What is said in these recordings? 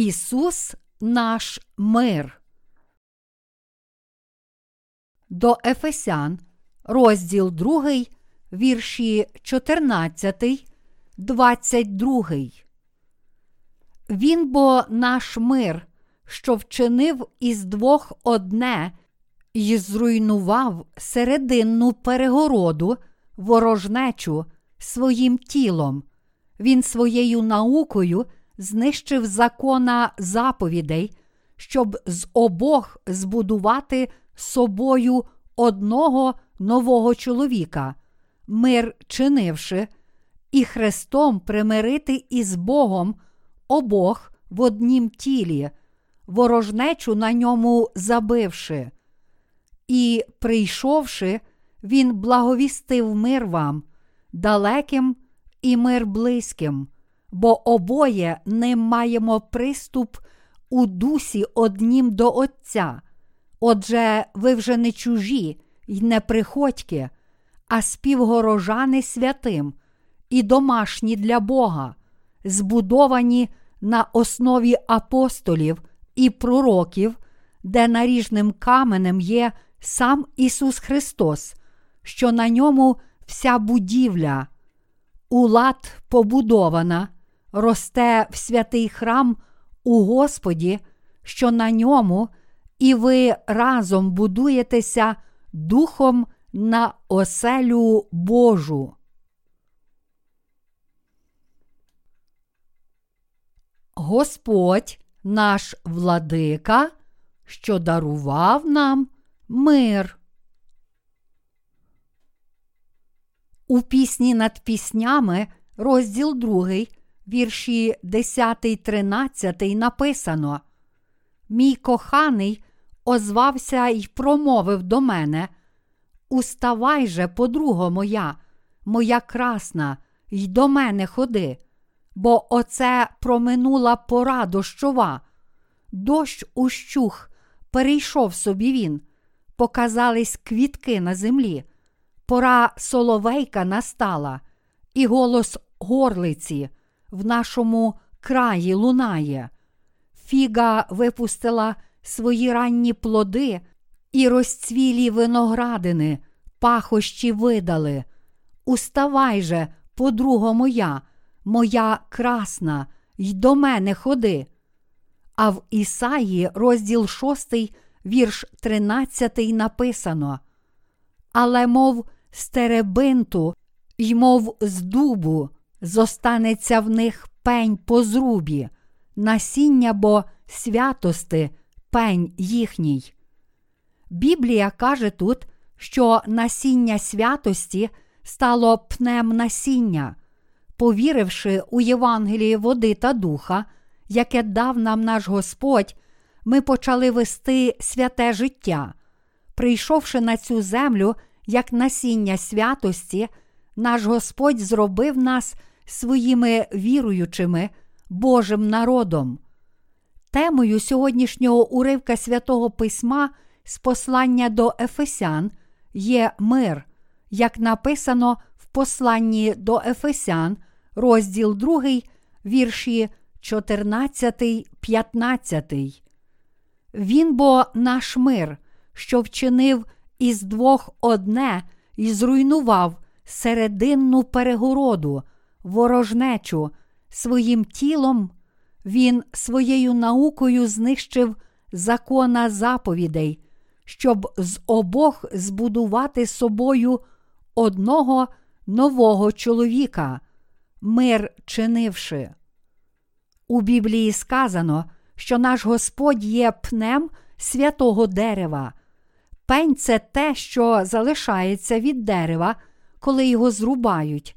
Ісус наш мир. До Ефесян, розділ 2, вірші 14, 22. Він бо наш мир, що вчинив із двох одне і зруйнував серединну перегороду, ворожнечу своїм тілом. Він своєю наукою знищив закона заповідей, щоб з обох збудувати собою одного нового чоловіка, мир чинивши, і Христом примирити із Богом обох в однім тілі, ворожнечу на ньому забивши. І, прийшовши, він благовістив мир вам, далеким і мир близьким, бо обоє ним маємо приступ у дусі однім до Отця. Отже, ви вже не чужі й не приходьки, а співгорожани святим і домашні для Бога, збудовані на основі апостолів і пророків, де наріжним каменем є сам Ісус Христос, що на ньому вся будівля, у лад побудована, росте в святий храм у Господі, що на ньому, і ви разом будуєтеся Духом на оселю Божу. Господь наш владика, що дарував нам мир. У пісні над піснями, розділ 2, вірші 10, 13 написано: Мій коханий озвався й промовив до мене: Уставай же, подруго моя, моя красна, й до мене ходи, бо оце проминула пора дощова, дощ ущух, перейшов собі він, показались квітки на землі, пора соловейка настала, і голос горлиці в нашому краї лунає. Фіга випустила свої ранні плоди і розцвілі виноградини, пахощі видали. Уставай же, подруго моя, моя красна, й до мене ходи. А в Ісаї, розділ 6, вірш 13 написано: Але, мов стеребинту, й мов з дубу, зостанеться в них пень по зрубі, насіння бо святости, пень їхній. Біблія каже тут, що насіння святості стало пнем насіння, повіривши у Євангелії води та духа, яке дав нам наш Господь, ми почали вести святе життя. Прийшовши на цю землю як насіння святості, наш Господь зробив нас своїми віруючими Божим народом. Темою сьогоднішнього уривка святого Письма з послання до Ефесян є мир, як написано в посланні до Ефесян, розділ 2, вірші 14, 15. Він бо наш мир, що вчинив із двох одне і зруйнував серединну перегороду, ворожнечу своїм тілом. Він своєю наукою знищив закона заповідей, щоб з обох збудувати собою одного нового чоловіка, мир чинивши. У Біблії сказано, що наш Господь є пнем святого дерева. Пень це те, що залишається від дерева, коли його зрубають,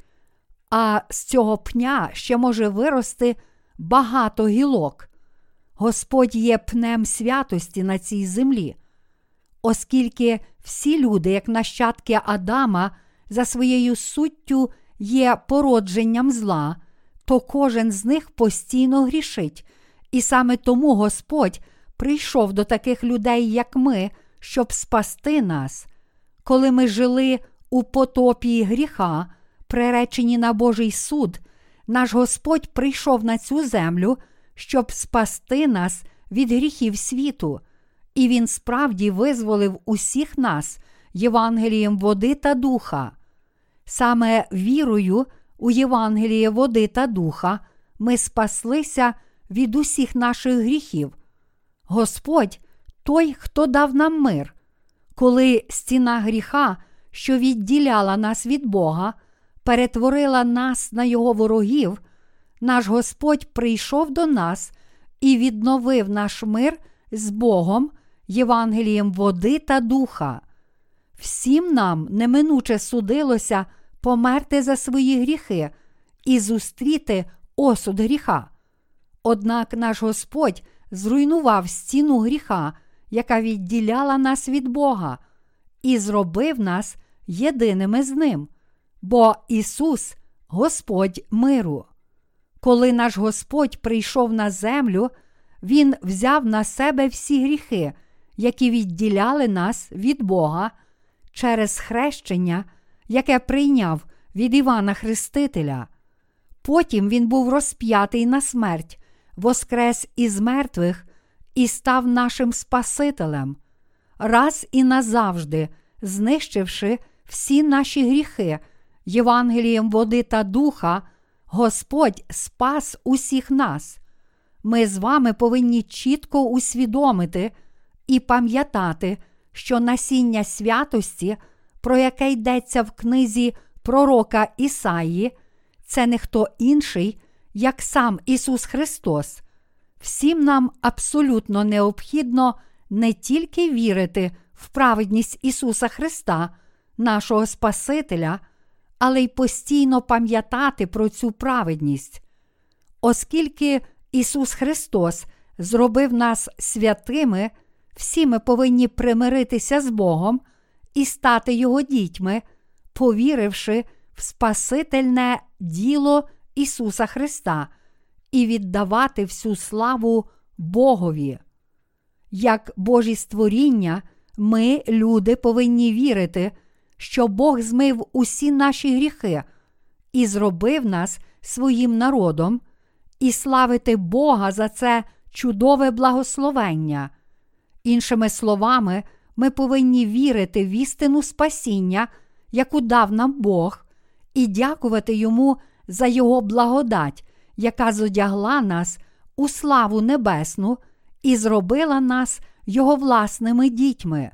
а з цього пня ще може вирости багато гілок. Господь є пнем святості на цій землі, оскільки всі люди, як нащадки Адама, за своєю суттю є породженням зла, то кожен з них постійно грішить, і саме тому Господь прийшов до таких людей, як ми, щоб спасти нас. Коли ми жили у потопі гріха, приречені на Божий суд, наш Господь прийшов на цю землю, щоб спасти нас від гріхів світу, і Він справді визволив усіх нас Євангелієм води та духа. Саме вірою у Євангеліє води та духа ми спаслися від усіх наших гріхів. Господь той, хто дав нам мир, коли стіна гріха, що відділяла нас від Бога, перетворила нас на Його ворогів, наш Господь прийшов до нас і відновив наш мир з Богом, Євангелієм води та духа. Всім нам неминуче судилося померти за свої гріхи і зустріти осуд гріха. Однак наш Господь зруйнував стіну гріха, яка відділяла нас від Бога, і зробив нас єдиними з Ним, бо Ісус Господь миру. Коли наш Господь прийшов на землю, Він взяв на себе всі гріхи, які відділяли нас від Бога через хрещення, яке прийняв від Івана Хрестителя. Потім він був розп'ятий на смерть, воскрес із мертвих і став нашим Спасителем, раз і назавжди, знищивши всі наші гріхи, Євангелієм води та духа, Господь спас усіх нас. Ми з вами повинні чітко усвідомити і пам'ятати, що насіння святості, про яке йдеться в книзі пророка Ісаї, це не хто інший, як сам Ісус Христос. Всім нам абсолютно необхідно не тільки вірити в праведність Ісуса Христа, нашого Спасителя, але й постійно пам'ятати про цю праведність. Оскільки Ісус Христос зробив нас святими, всі ми повинні примиритися з Богом і стати Його дітьми, повіривши в Спасительне діло Ісуса Христа і віддавати всю славу Богові. Як Божі створіння, ми, люди, повинні вірити, що Бог змив усі наші гріхи і зробив нас своїм народом, і славити Бога за це чудове благословення. Іншими словами, ми повинні вірити в істину спасіння, яку дав нам Бог, і дякувати Йому за Його благодать, яка зодягла нас у славу небесну і зробила нас Його власними дітьми.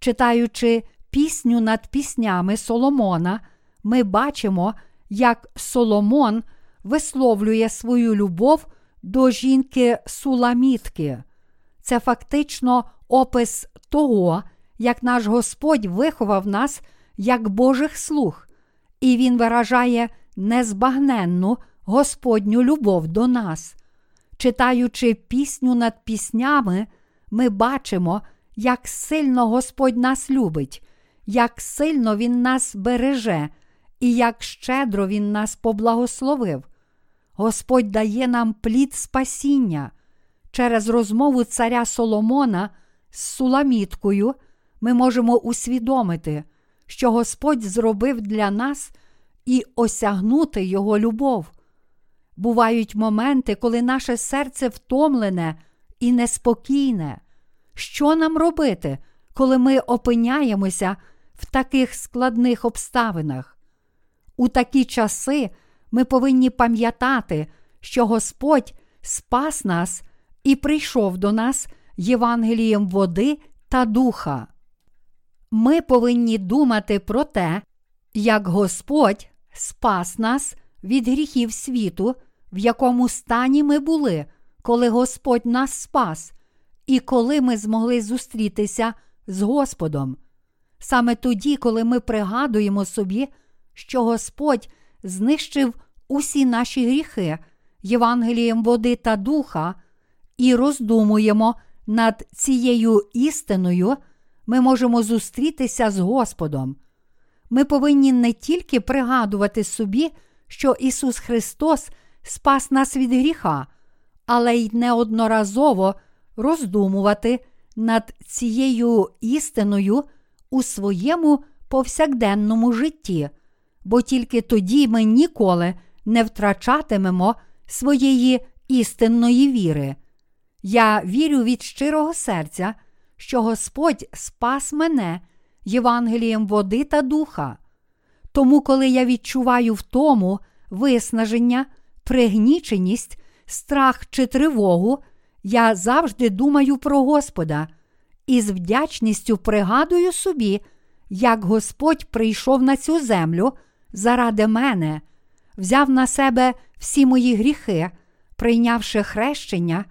Читаючи пісню над піснями Соломона, ми бачимо, як Соломон висловлює свою любов до жінки Суламітки. Це фактично опис того, як наш Господь виховав нас як Божих слуг, і Він виражає незбагненну Господню любов до нас. Читаючи пісню над піснями, ми бачимо, як сильно Господь нас любить, як сильно Він нас береже і як щедро Він нас поблагословив. Господь дає нам плід спасіння. Через розмову царя Соломона з Суламіткою ми можемо усвідомити, що Господь зробив для нас і осягнути Його любов. Бувають моменти, коли наше серце втомлене і неспокійне. Що нам робити, коли ми опиняємося в таких складних обставинах? У такі часи ми повинні пам'ятати, що Господь спас нас і прийшов до нас Євангелієм води та духа. Ми повинні думати про те, як Господь спас нас від гріхів світу, в якому стані ми були, коли Господь нас спас, і коли ми змогли зустрітися з Господом. Саме тоді, коли ми пригадуємо собі, що Господь знищив усі наші гріхи Євангелієм води та духа, і роздумуємо над цією істиною, ми можемо зустрітися з Господом. Ми повинні не тільки пригадувати собі, що Ісус Христос спас нас від гріха, але й неодноразово роздумувати над цією істиною у своєму повсякденному житті, бо тільки тоді ми ніколи не втрачатимемо своєї істинної віри. Я вірю від щирого серця, що Господь спас мене Євангелієм води та духа. Тому, коли я відчуваю втому, виснаження, пригніченість, страх чи тривогу, я завжди думаю про Господа і з вдячністю пригадую собі, як Господь прийшов на цю землю заради мене, взяв на себе всі мої гріхи, прийнявши хрещення,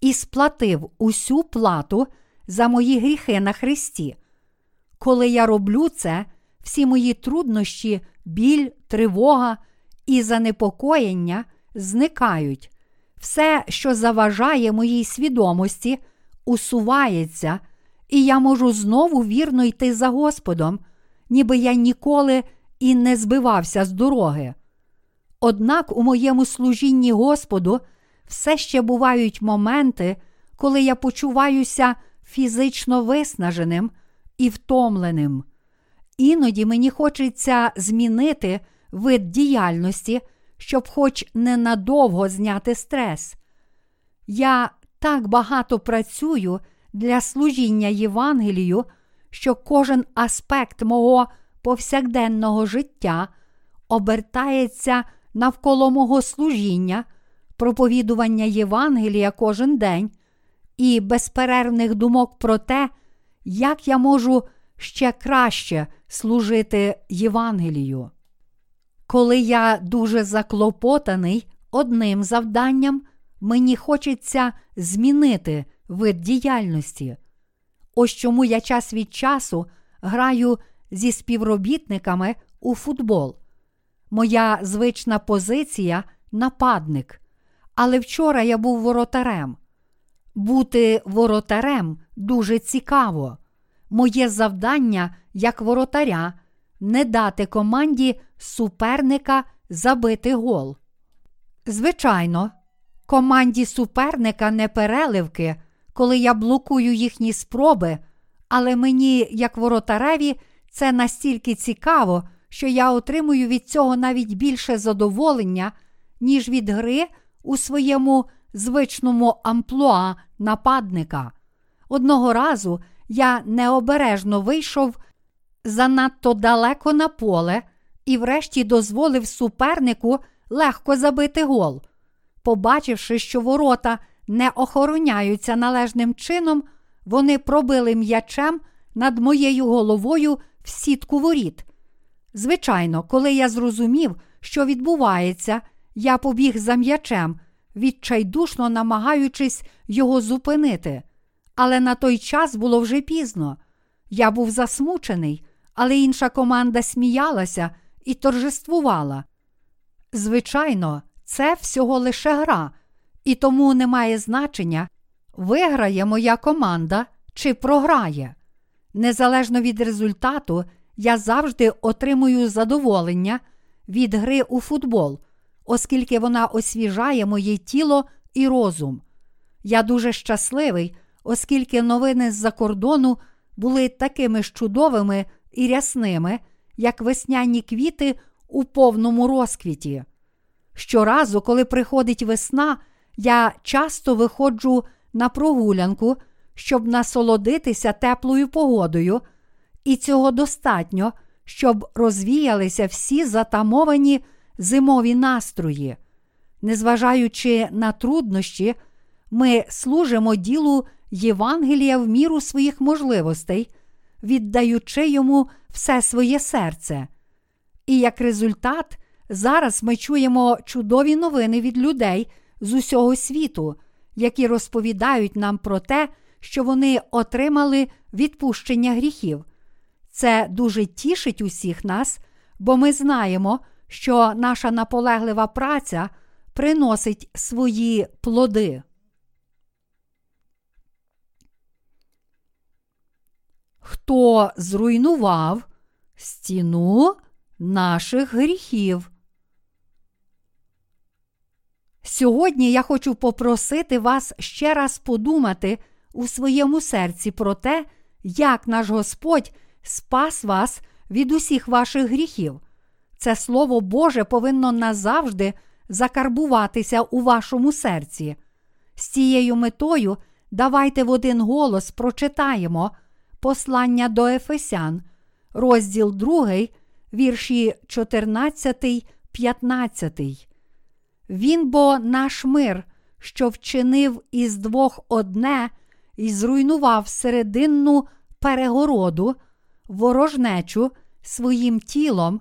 і сплатив усю плату за мої гріхи на Христі. Коли я роблю це, всі мої труднощі, біль, тривога і занепокоєння зникають. Все, що заважає моїй свідомості, усувається, і я можу знову вірно йти за Господом, ніби я ніколи і не збивався з дороги. Однак у моєму служінні Господу все ще бувають моменти, коли я почуваюся фізично виснаженим і втомленим. Іноді мені хочеться змінити вид діяльності, щоб хоч ненадовго зняти стрес. Я так багато працюю для служіння Євангелію, що кожен аспект мого повсякденного життя обертається навколо мого служіння, проповідування Євангелія кожен день і безперервних думок про те, як я можу ще краще служити Євангелію. Коли я дуже заклопотаний одним завданням, мені хочеться змінити вид діяльності. Ось чому я час від часу граю зі співробітниками у футбол. Моя звична позиція нападник. Але вчора я був воротарем. Бути воротарем дуже цікаво. Моє завдання як воротаря не дати команді суперника забити гол. Звичайно, команді суперника не переливки, коли я блокую їхні спроби, але мені, як воротареві, це настільки цікаво, що я отримую від цього навіть більше задоволення, ніж від гри у своєму звичному амплуа нападника. Одного разу я необережно вийшов занадто далеко на поле і, врешті, дозволив супернику легко забити гол. Побачивши, що ворота не охороняються належним чином, вони пробили м'ячем над моєю головою в сітку воріт. Звичайно, коли я зрозумів, що відбувається, я побіг за м'ячем, відчайдушно намагаючись його зупинити. Але на той час було вже пізно. Я був засмучений, але інша команда сміялася і торжествувала. Звичайно, це всього лише гра, і тому не має значення, виграє моя команда чи програє. Незалежно від результату, я завжди отримую задоволення від гри у футбол, оскільки вона освіжає моє тіло і розум. Я дуже щасливий, оскільки новини з-за кордону були такими ж чудовими і рясними, як весняні квіти у повному розквіті. Щоразу, коли приходить весна, я часто виходжу на прогулянку, щоб насолодитися теплою погодою, і цього достатньо, щоб розвіялися всі затамовані зимові настрої. Незважаючи на труднощі, ми служимо ділу Євангелія в міру своїх можливостей, віддаючи йому все своє серце. І як результат, зараз ми чуємо чудові новини від людей з усього світу, які розповідають нам про те, що вони отримали відпущення гріхів. Це дуже тішить усіх нас, бо ми знаємо, що наша наполеглива праця приносить свої плоди. Хто зруйнував стіну наших гріхів? Сьогодні я хочу попросити вас ще раз подумати у своєму серці про те, як наш Господь спас вас від усіх ваших гріхів. Це Слово Боже повинно назавжди закарбуватися у вашому серці. З цією метою давайте в один голос прочитаємо послання до Ефесян, розділ 2, вірші 14, 15. Він бо наш мир, що вчинив із двох одне і зруйнував серединну перегороду, ворожнечу своїм тілом,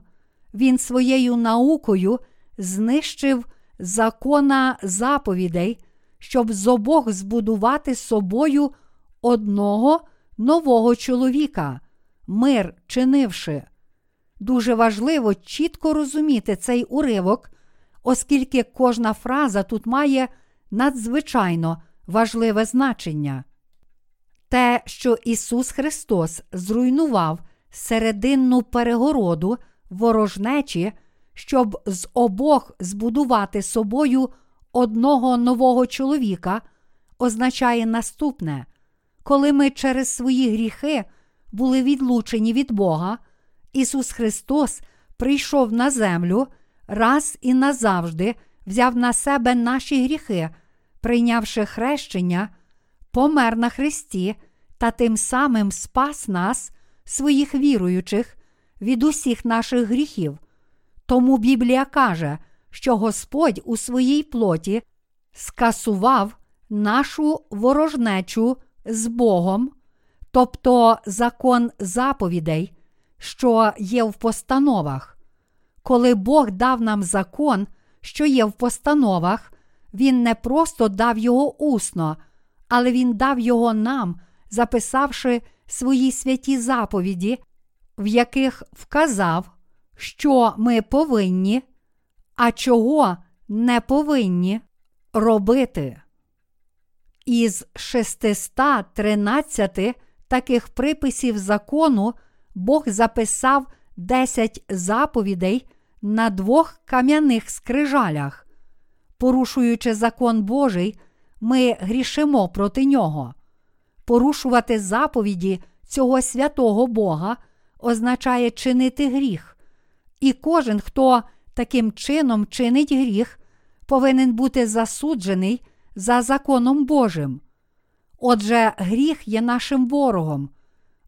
він своєю наукою знищив закона заповідей, щоб з обох збудувати собою одного нового чоловіка, мир чинивши. Дуже важливо чітко розуміти цей уривок, оскільки кожна фраза тут має надзвичайно важливе значення. Те, що Ісус Христос зруйнував серединну перегороду ворожнечі, щоб з обох збудувати собою одного нового чоловіка, означає наступне: коли ми через свої гріхи були відлучені від Бога, Ісус Христос прийшов на землю, раз і назавжди взяв на себе наші гріхи, прийнявши хрещення, помер на Христі та тим самим спас нас, своїх віруючих, від усіх наших гріхів. Тому Біблія каже, що Господь у своїй плоті скасував нашу ворожнечу з Богом, тобто закон заповідей, що є в постановах. Коли Бог дав нам закон, що є в постановах, Він не просто дав його усно, але Він дав його нам, записавши свої святі заповіді, в яких вказав, що ми повинні, а чого не повинні робити. Із 613 таких приписів закону Бог записав 10 заповідей на двох кам'яних скрижалях. Порушуючи закон Божий, ми грішимо проти нього. Порушувати заповіді цього святого Бога означає чинити гріх, і кожен, хто таким чином чинить гріх, повинен бути засуджений за законом Божим. Отже, гріх є нашим ворогом.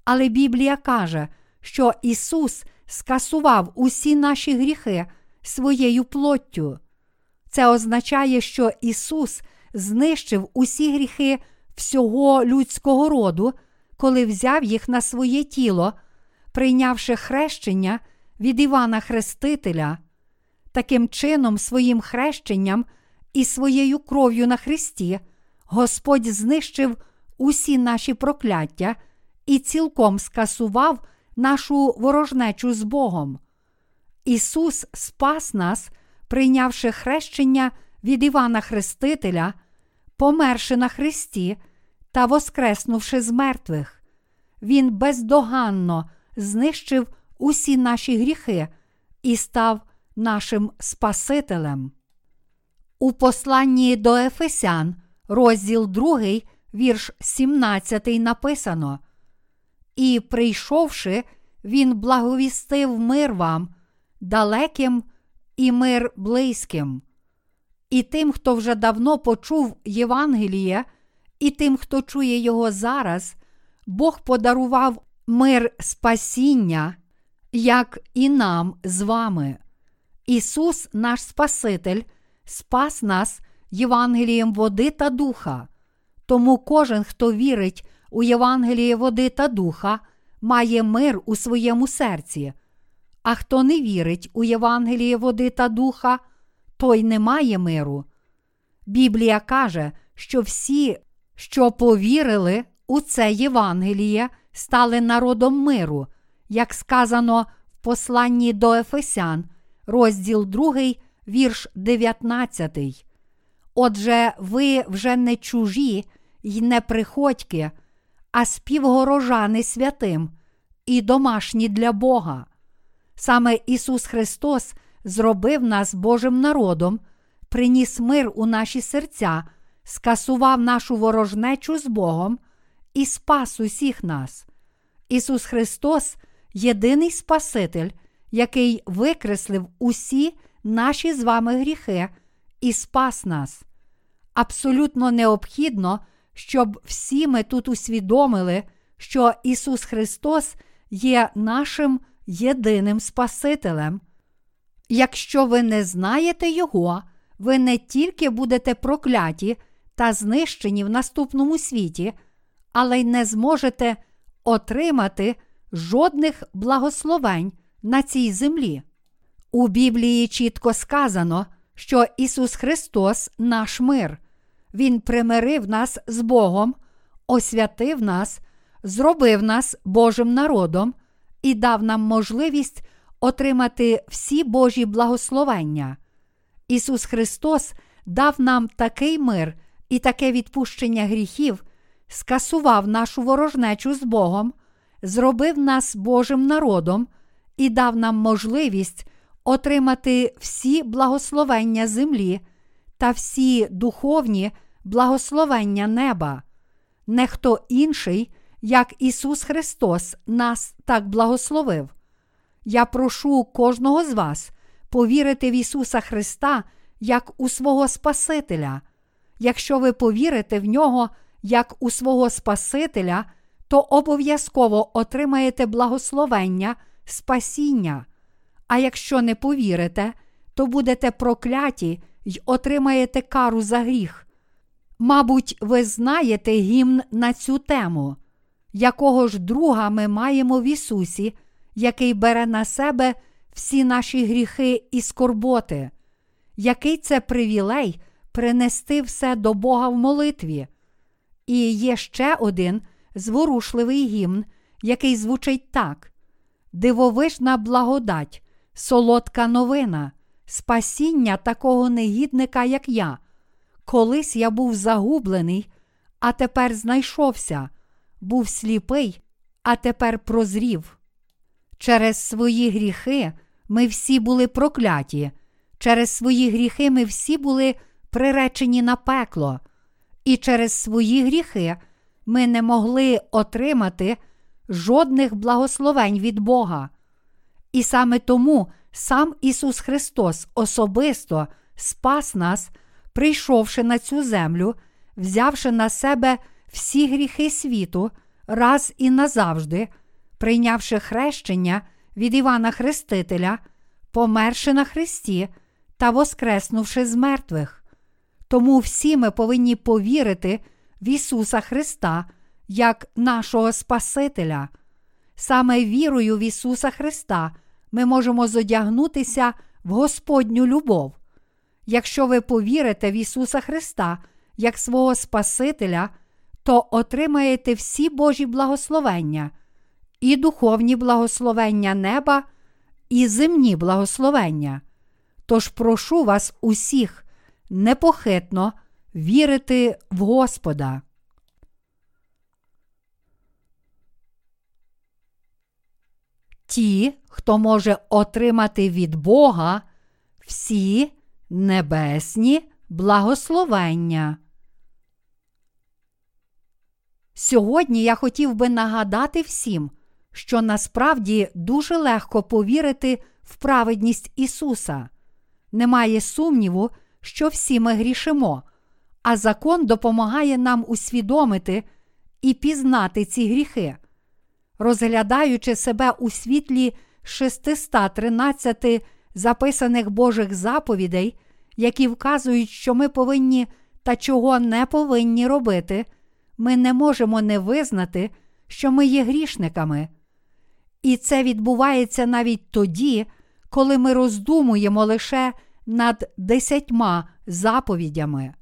Але Біблія каже, що Ісус скасував усі наші гріхи своєю плоттю. Це означає, що Ісус знищив усі гріхи всього людського роду, коли взяв їх на своє тіло, прийнявши хрещення від Івана Хрестителя. Таким чином, своїм хрещенням і своєю кров'ю на Христі, Господь знищив усі наші прокляття і цілком скасував нашу ворожнечу з Богом. Ісус спас нас, прийнявши хрещення від Івана Хрестителя, померши на Христі та воскреснувши з мертвих. Він бездоганно знищив усі наші гріхи і став нашим Спасителем. У посланні до Ефесян, розділ 2, вірш 17 написано. І, прийшовши, він благовістив мир вам, далеким і мир близьким. І тим, хто вже давно почув Євангеліє, і тим, хто чує його зараз, Бог подарував мир спасіння, як і нам з вами. Ісус, наш Спаситель, спас нас Євангелієм води та духа. Тому кожен, хто вірить у Євангеліє води та духа, має мир у своєму серці. А хто не вірить у Євангеліє води та духа, той не має миру. Біблія каже, що всі, що повірили у це Євангеліє, стали народом миру, як сказано в посланні до Ефесян, розділ 2, вірш 19. Отже, ви вже не чужі й не приходьки, а співгорожани святим і домашні для Бога. Саме Ісус Христос зробив нас Божим народом, приніс мир у наші серця, скасував нашу ворожнечу з Богом і спас усіх нас. Ісус Христос єдиний Спаситель, який викреслив усі наші з вами гріхи і спас нас. Абсолютно необхідно, щоб всі ми тут усвідомили, що Ісус Христос є нашим єдиним Спасителем. Якщо ви не знаєте Його, ви не тільки будете прокляті та знищені в наступному світі, але й не зможете отримати жодних благословень на цій землі. У Біблії чітко сказано, що Ісус Христос наш мир. Він примирив нас з Богом, освятив нас, зробив нас Божим народом і дав нам можливість отримати всі Божі благословення. Ісус Христос дав нам такий мир і таке відпущення гріхів, скасував нашу ворожнечу з Богом, зробив нас Божим народом і дав нам можливість отримати всі благословення землі та всі духовні благословення неба. Не хто інший, як Ісус Христос, нас так благословив. Я прошу кожного з вас повірити в Ісуса Христа як у свого Спасителя. Якщо ви повірите в нього як у свого Спасителя, то обов'язково отримаєте благословення, спасіння. А якщо не повірите, то будете прокляті й отримаєте кару за гріх. Мабуть, ви знаєте гімн на цю тему, якого ж друга ми маємо в Ісусі, який бере на себе всі наші гріхи і скорботи, який це привілей принести все до Бога в молитві. І є ще один зворушливий гімн, який звучить так: Дивовижна благодать, солодка новина, спасіння такого негідника, як я. Колись я був загублений, а тепер знайшовся, був сліпий, а тепер прозрів. Через свої гріхи ми всі були прокляті, через свої гріхи ми всі були приречені на пекло, і через свої гріхи ми не могли отримати жодних благословень від Бога. І саме тому сам Ісус Христос особисто спас нас, прийшовши на цю землю, взявши на себе всі гріхи світу раз і назавжди, прийнявши хрещення від Івана Хрестителя, померши на Христі та воскреснувши з мертвих. Тому всі ми повинні повірити в Ісуса Христа як нашого Спасителя. Саме вірою в Ісуса Христа ми можемо зодягнутися в Господню любов. Якщо ви повірите в Ісуса Христа як свого Спасителя, то отримаєте всі Божі благословення, і духовні благословення неба, і земні благословення. Тож прошу вас усіх непохитно вірити в Господа. Ті, хто може отримати від Бога всі небесні благословення. Сьогодні я хотів би нагадати всім, що насправді дуже легко повірити в праведність Ісуса. Немає сумніву, що всі ми грішимо, а закон допомагає нам усвідомити і пізнати ці гріхи. Розглядаючи себе у світлі 613 записаних Божих заповідей, які вказують, що ми повинні та чого не повинні робити, ми не можемо не визнати, що ми є грішниками. І це відбувається навіть тоді, коли ми роздумуємо лише над десятьма заповідями.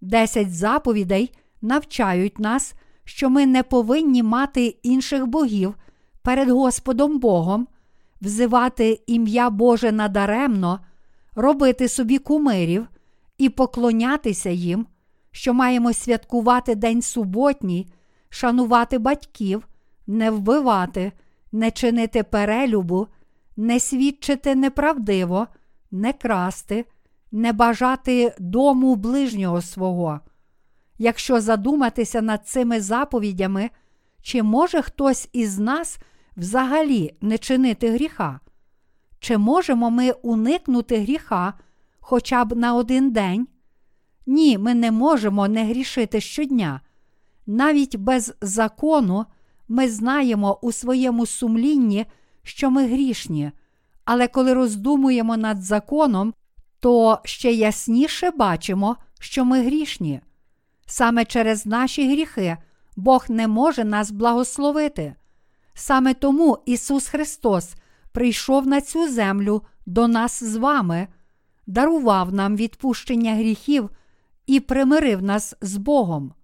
Десять заповідей навчають нас, що ми не повинні мати інших богів перед Господом Богом, взивати ім'я Боже надаремно, робити собі кумирів і поклонятися їм, що маємо святкувати День суботній, шанувати батьків, не вбивати, не чинити перелюбу, не свідчити неправдиво, не красти, не бажати дому ближнього свого. Якщо задуматися над цими заповідями, чи може хтось із нас взагалі не чинити гріха? Чи можемо ми уникнути гріха, хоча б на один день? Ні, ми не можемо не грішити щодня. Навіть без закону ми знаємо у своєму сумлінні, що ми грішні, але коли роздумуємо над законом, то ще ясніше бачимо, що ми грішні. Саме через наші гріхи Бог не може нас благословити. Саме тому Ісус Христос прийшов на цю землю до нас з вами, дарував нам відпущення гріхів і примирив нас з Богом.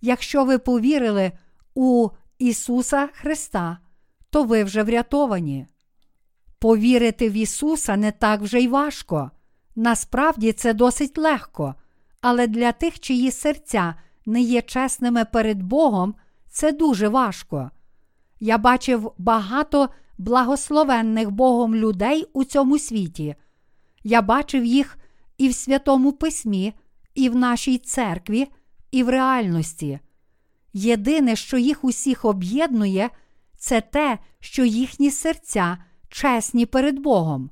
Якщо ви повірили у Ісуса Христа, то ви вже врятовані. Повірити в Ісуса не так вже й важко. Насправді це досить легко, але для тих, чиї серця не є чесними перед Богом, це дуже важко. Я бачив багато благословенних Богом людей у цьому світі. Я бачив їх і в Святому Письмі, і в нашій церкві, і в реальності. Єдине, що їх усіх об'єднує, це те, що їхні серця чесні перед Богом.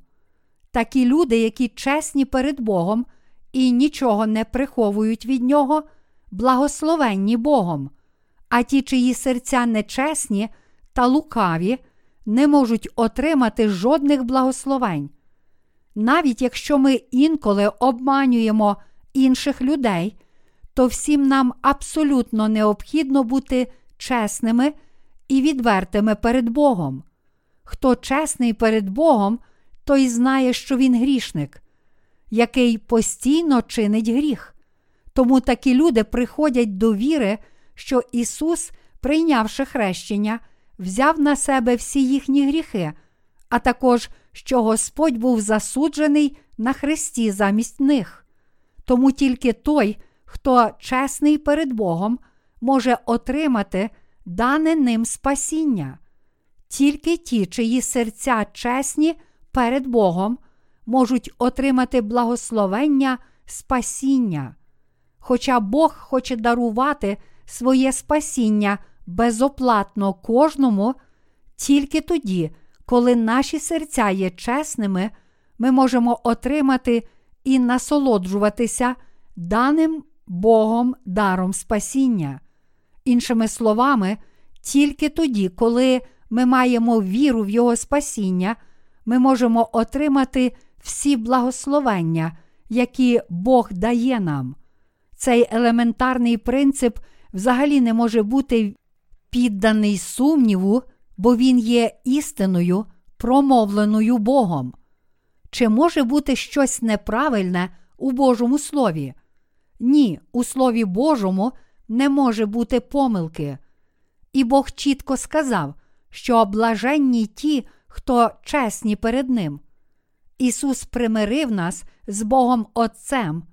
Такі люди, які чесні перед Богом і нічого не приховують від Нього, благословенні Богом, а ті, чиї серця нечесні та лукаві, не можуть отримати жодних благословень. Навіть якщо ми інколи обманюємо інших людей, то всім нам абсолютно необхідно бути чесними і відвертими перед Богом. Хто чесний перед Богом, той знає, що він грішник, який постійно чинить гріх. Тому такі люди приходять до віри, що Ісус, прийнявши хрещення, взяв на себе всі їхні гріхи, а також що Господь був засуджений на хресті замість них. Тому тільки той, хто чесний перед Богом, може отримати дане ним спасіння. Тільки ті, чиї серця чесні перед Богом, можуть отримати благословення спасіння. Хоча Бог хоче дарувати своє спасіння безоплатно кожному, тільки тоді, коли наші серця є чесними, ми можемо отримати і насолоджуватися даним Богом даром спасіння. Іншими словами, тільки тоді, коли ми маємо віру в Його спасіння, ми можемо отримати всі благословення, які Бог дає нам. Цей елементарний принцип взагалі не може бути підданий сумніву, бо він є істиною, промовленою Богом. Чи може бути щось неправильне у Божому Слові? Ні, у Слові Божому не може бути помилки. І Бог чітко сказав, що блаженні ті, хто чесні перед Ним. Ісус примирив нас з Богом Отцем.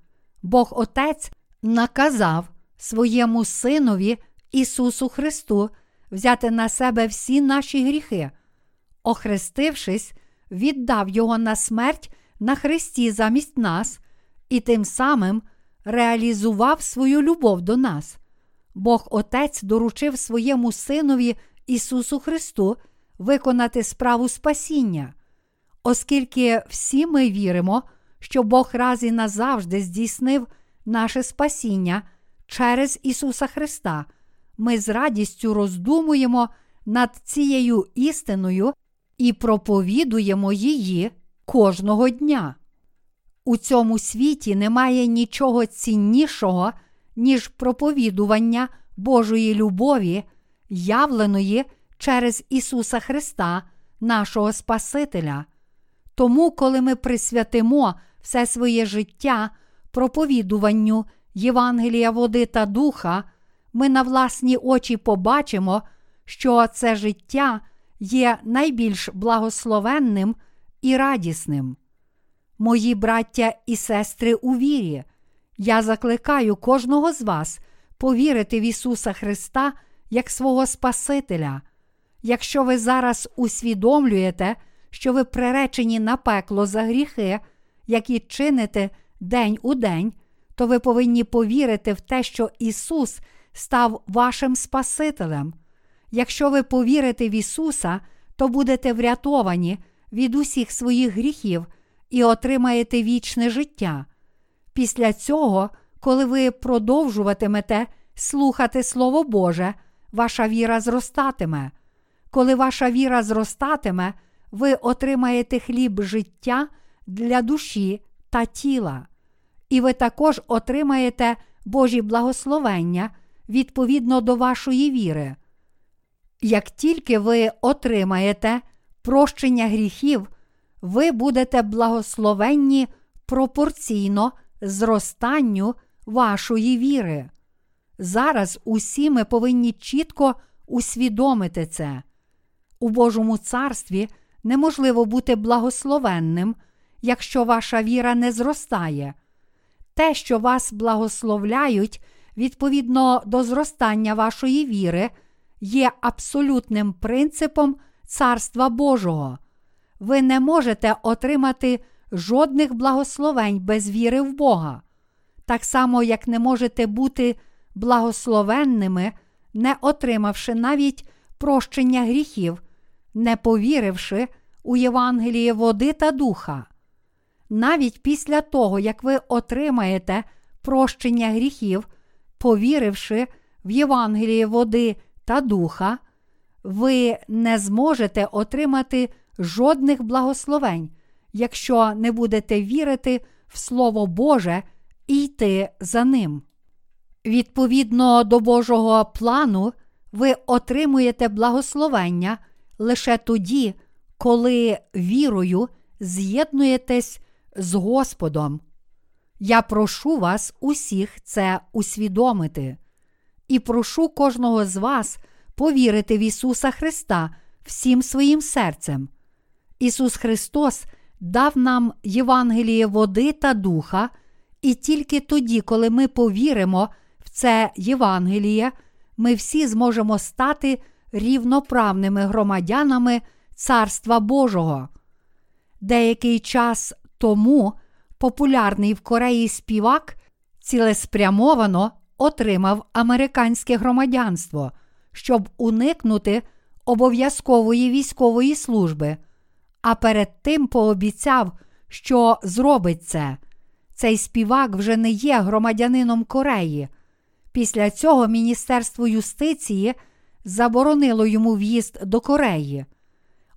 Бог Отець наказав своєму Синові Ісусу Христу взяти на себе всі наші гріхи, охрестившись, віддав Його на смерть на Христі замість нас і тим самим реалізував свою любов до нас. Бог Отець доручив своєму Синові Ісусу Христу виконати справу спасіння, оскільки всі ми віримо, що Бог раз і назавжди здійснив наше спасіння через Ісуса Христа, ми з радістю роздумуємо над цією істиною і проповідуємо її кожного дня. У цьому світі немає нічого ціннішого, ніж проповідування Божої любові, явленої через Ісуса Христа, нашого Спасителя. Тому, коли ми присвятимо все своє життя проповідуванню Євангелія води та духа, ми на власні очі побачимо, що це життя є найбільш благословенним і радісним. Мої браття і сестри у вірі, я закликаю кожного з вас повірити в Ісуса Христа як свого Спасителя. Якщо ви зараз усвідомлюєте, що ви приречені на пекло за гріхи, які чините день у день, то ви повинні повірити в те, що Ісус став вашим Спасителем. Якщо ви повірите в Ісуса, то будете врятовані від усіх своїх гріхів і отримаєте вічне життя. Після цього, коли ви продовжуватимете слухати Слово Боже, ваша віра зростатиме. Коли ваша віра зростатиме, ви отримаєте хліб життя для душі та тіла. І ви також отримаєте Божі благословення відповідно до вашої віри. Як тільки ви отримаєте прощення гріхів, ви будете благословенні пропорційно зростанню вашої віри. Зараз усі ми повинні чітко усвідомити це. У Божому царстві неможливо бути благословенним, якщо ваша віра не зростає. Те, що вас благословляють відповідно до зростання вашої віри, є абсолютним принципом Царства Божого. Ви не можете отримати жодних благословень без віри в Бога, так само, як не можете бути благословенними, не отримавши навіть прощення гріхів, не повіривши у Євангеліє води та духа. Навіть після того, як ви отримаєте прощення гріхів, повіривши в Євангеліє води та духа, ви не зможете отримати жодних благословень, якщо не будете вірити в Слово Боже і йти за ним. Відповідно до Божого плану, ви отримуєте благословення лише тоді, коли вірою з'єднуєтесь з Господом. Я прошу вас усіх це усвідомити і прошу кожного з вас повірити в Ісуса Христа всім своїм серцем. Ісус Христос дав нам Євангеліє води та духа, і тільки тоді, коли ми повіримо в це Євангеліє, ми всі зможемо стати рівноправними громадянами Царства Божого. Деякий час тому популярний в Кореї співак цілеспрямовано отримав американське громадянство, щоб уникнути обов'язкової військової служби, а перед тим пообіцяв, що зробить це. Цей співак вже не є громадянином Кореї. Після цього Міністерство юстиції заборонило йому в'їзд до Кореї.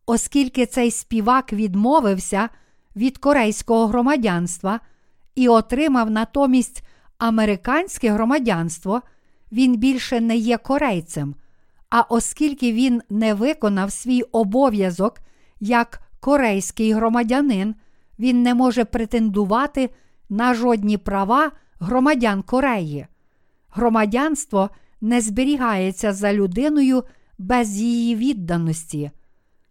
Оскільки цей співак відмовився від корейського громадянства і отримав натомість американське громадянство, він більше не є корейцем. А оскільки він не виконав свій обов'язок як корейський громадянин, він не може претендувати на жодні права громадян Кореї. Громадянство не зберігається за людиною без її відданості.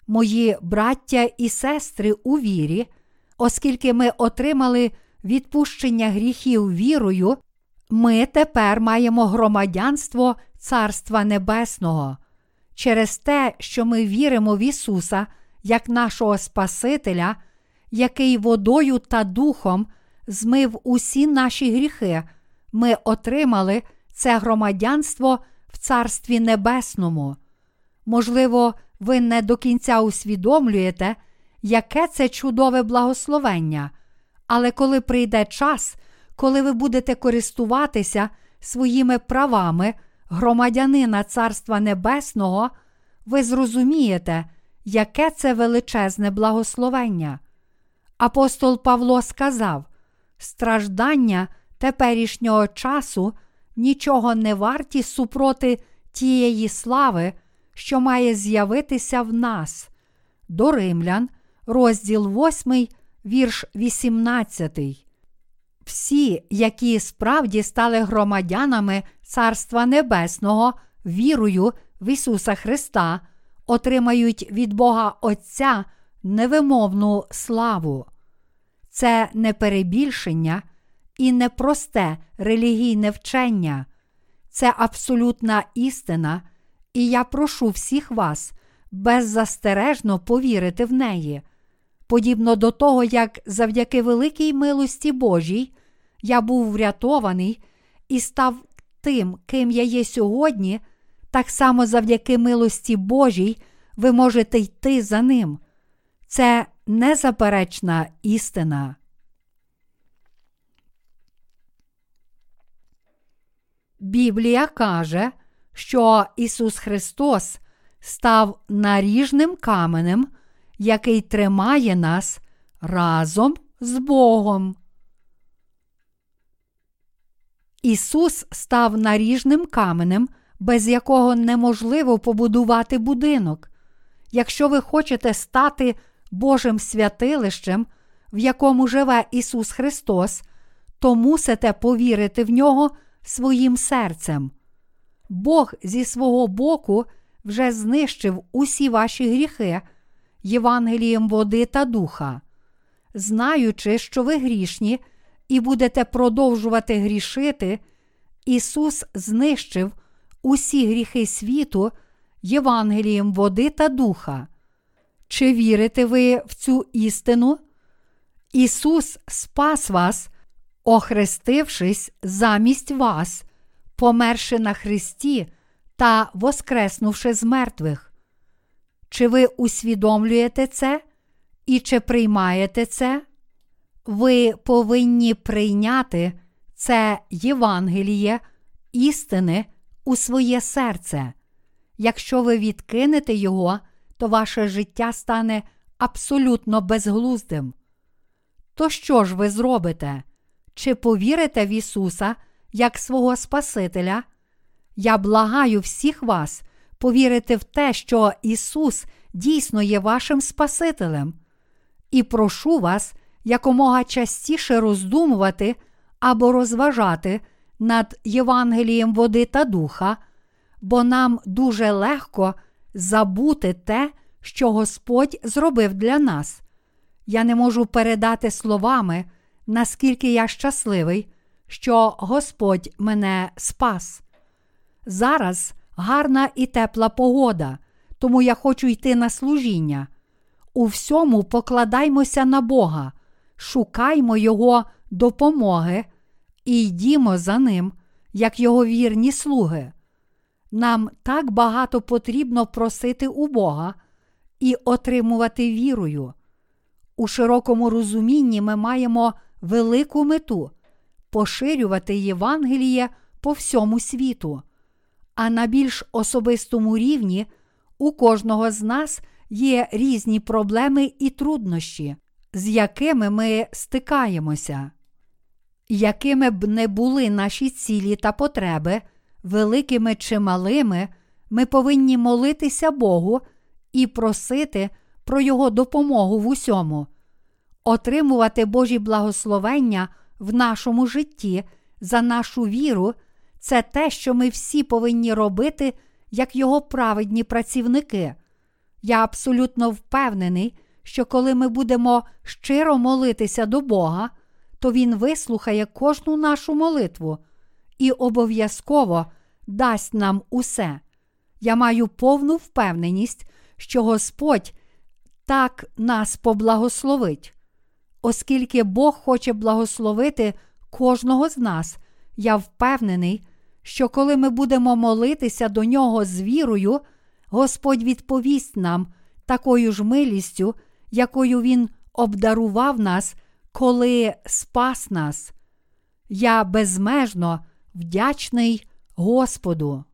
Мої браття і сестри у вірі, оскільки ми отримали відпущення гріхів вірою, ми тепер маємо громадянство Царства Небесного. Через те, що ми віримо в Ісуса як нашого Спасителя, який водою та духом змив усі наші гріхи, ми отримали це громадянство в Царстві Небесному. Можливо, ви не до кінця усвідомлюєте, яке це чудове благословення, але коли прийде час, коли ви будете користуватися своїми правами громадянина Царства Небесного, ви зрозумієте, яке це величезне благословення. Апостол Павло сказав: страждання теперішнього часу нічого не варті супроти тієї слави, що має з'явитися в нас. До Римлян, розділ 8, вірш 18. Всі, які справді стали громадянами Царства Небесного, вірою в Ісуса Христа, отримають від Бога Отця невимовну славу. Це не перебільшення і не просте релігійне вчення, це абсолютна істина, і я прошу всіх вас беззастережно повірити в неї. Подібно до того, як завдяки великій милості Божій я був врятований і став тим, ким я є сьогодні, так само завдяки милості Божій ви можете йти за ним. Це незаперечна істина. Біблія каже, що Ісус Христос став наріжним каменем, який тримає нас разом з Богом. Ісус став наріжним каменем, без якого неможливо побудувати будинок. Якщо ви хочете стати Божим святилищем, в якому живе Ісус Христос, то мусите повірити в нього своїм серцем. Бог зі свого боку вже знищив усі ваші гріхи Євангелієм води та духа. Знаючи, що ви грішні і будете продовжувати грішити, Ісус знищив усі гріхи світу Євангелієм води та духа. Чи вірите ви в цю істину? Ісус спас вас, охрестившись замість вас, померши на Христі та воскреснувши з мертвих. Чи ви усвідомлюєте це і чи приймаєте це? Ви повинні прийняти це Євангеліє істини у своє серце. Якщо ви відкинете його, то ваше життя стане абсолютно безглуздим. То що ж ви зробите? Чи повірите в Ісуса як свого Спасителя? Я благаю всіх вас повірити в те, що Ісус дійсно є вашим Спасителем, і прошу вас якомога частіше роздумувати або розважати над Євангелієм води та духа, бо нам дуже легко забути те, що Господь зробив для нас. Я не можу передати словами, наскільки я щасливий, що Господь мене спас. Зараз гарна і тепла погода, тому я хочу йти на служіння. У всьому покладаймося на Бога, шукаймо Його допомоги і йдімо за Ним, як Його вірні слуги. Нам так багато потрібно просити у Бога і отримувати вірою. У широкому розумінні ми маємо велику мету поширювати Євангеліє по всьому світу. А на більш особистому рівні у кожного з нас є різні проблеми і труднощі, з якими ми стикаємося. Якими б не були наші цілі та потреби, великими чи малими, ми повинні молитися Богу і просити про Його допомогу в усьому, отримувати Божі благословення в нашому житті за нашу віру це те, що ми всі повинні робити як Його праведні працівники. Я абсолютно впевнений, що коли ми будемо щиро молитися до Бога, то Він вислухає кожну нашу молитву і обов'язково дасть нам усе. Я маю повну впевненість, що Господь так нас поблагословить. Оскільки Бог хоче благословити кожного з нас, я впевнений, що коли ми будемо молитися до нього з вірою, Господь відповість нам такою ж милістю, якою Він обдарував нас, коли спас нас. Я безмежно вдячний Господу.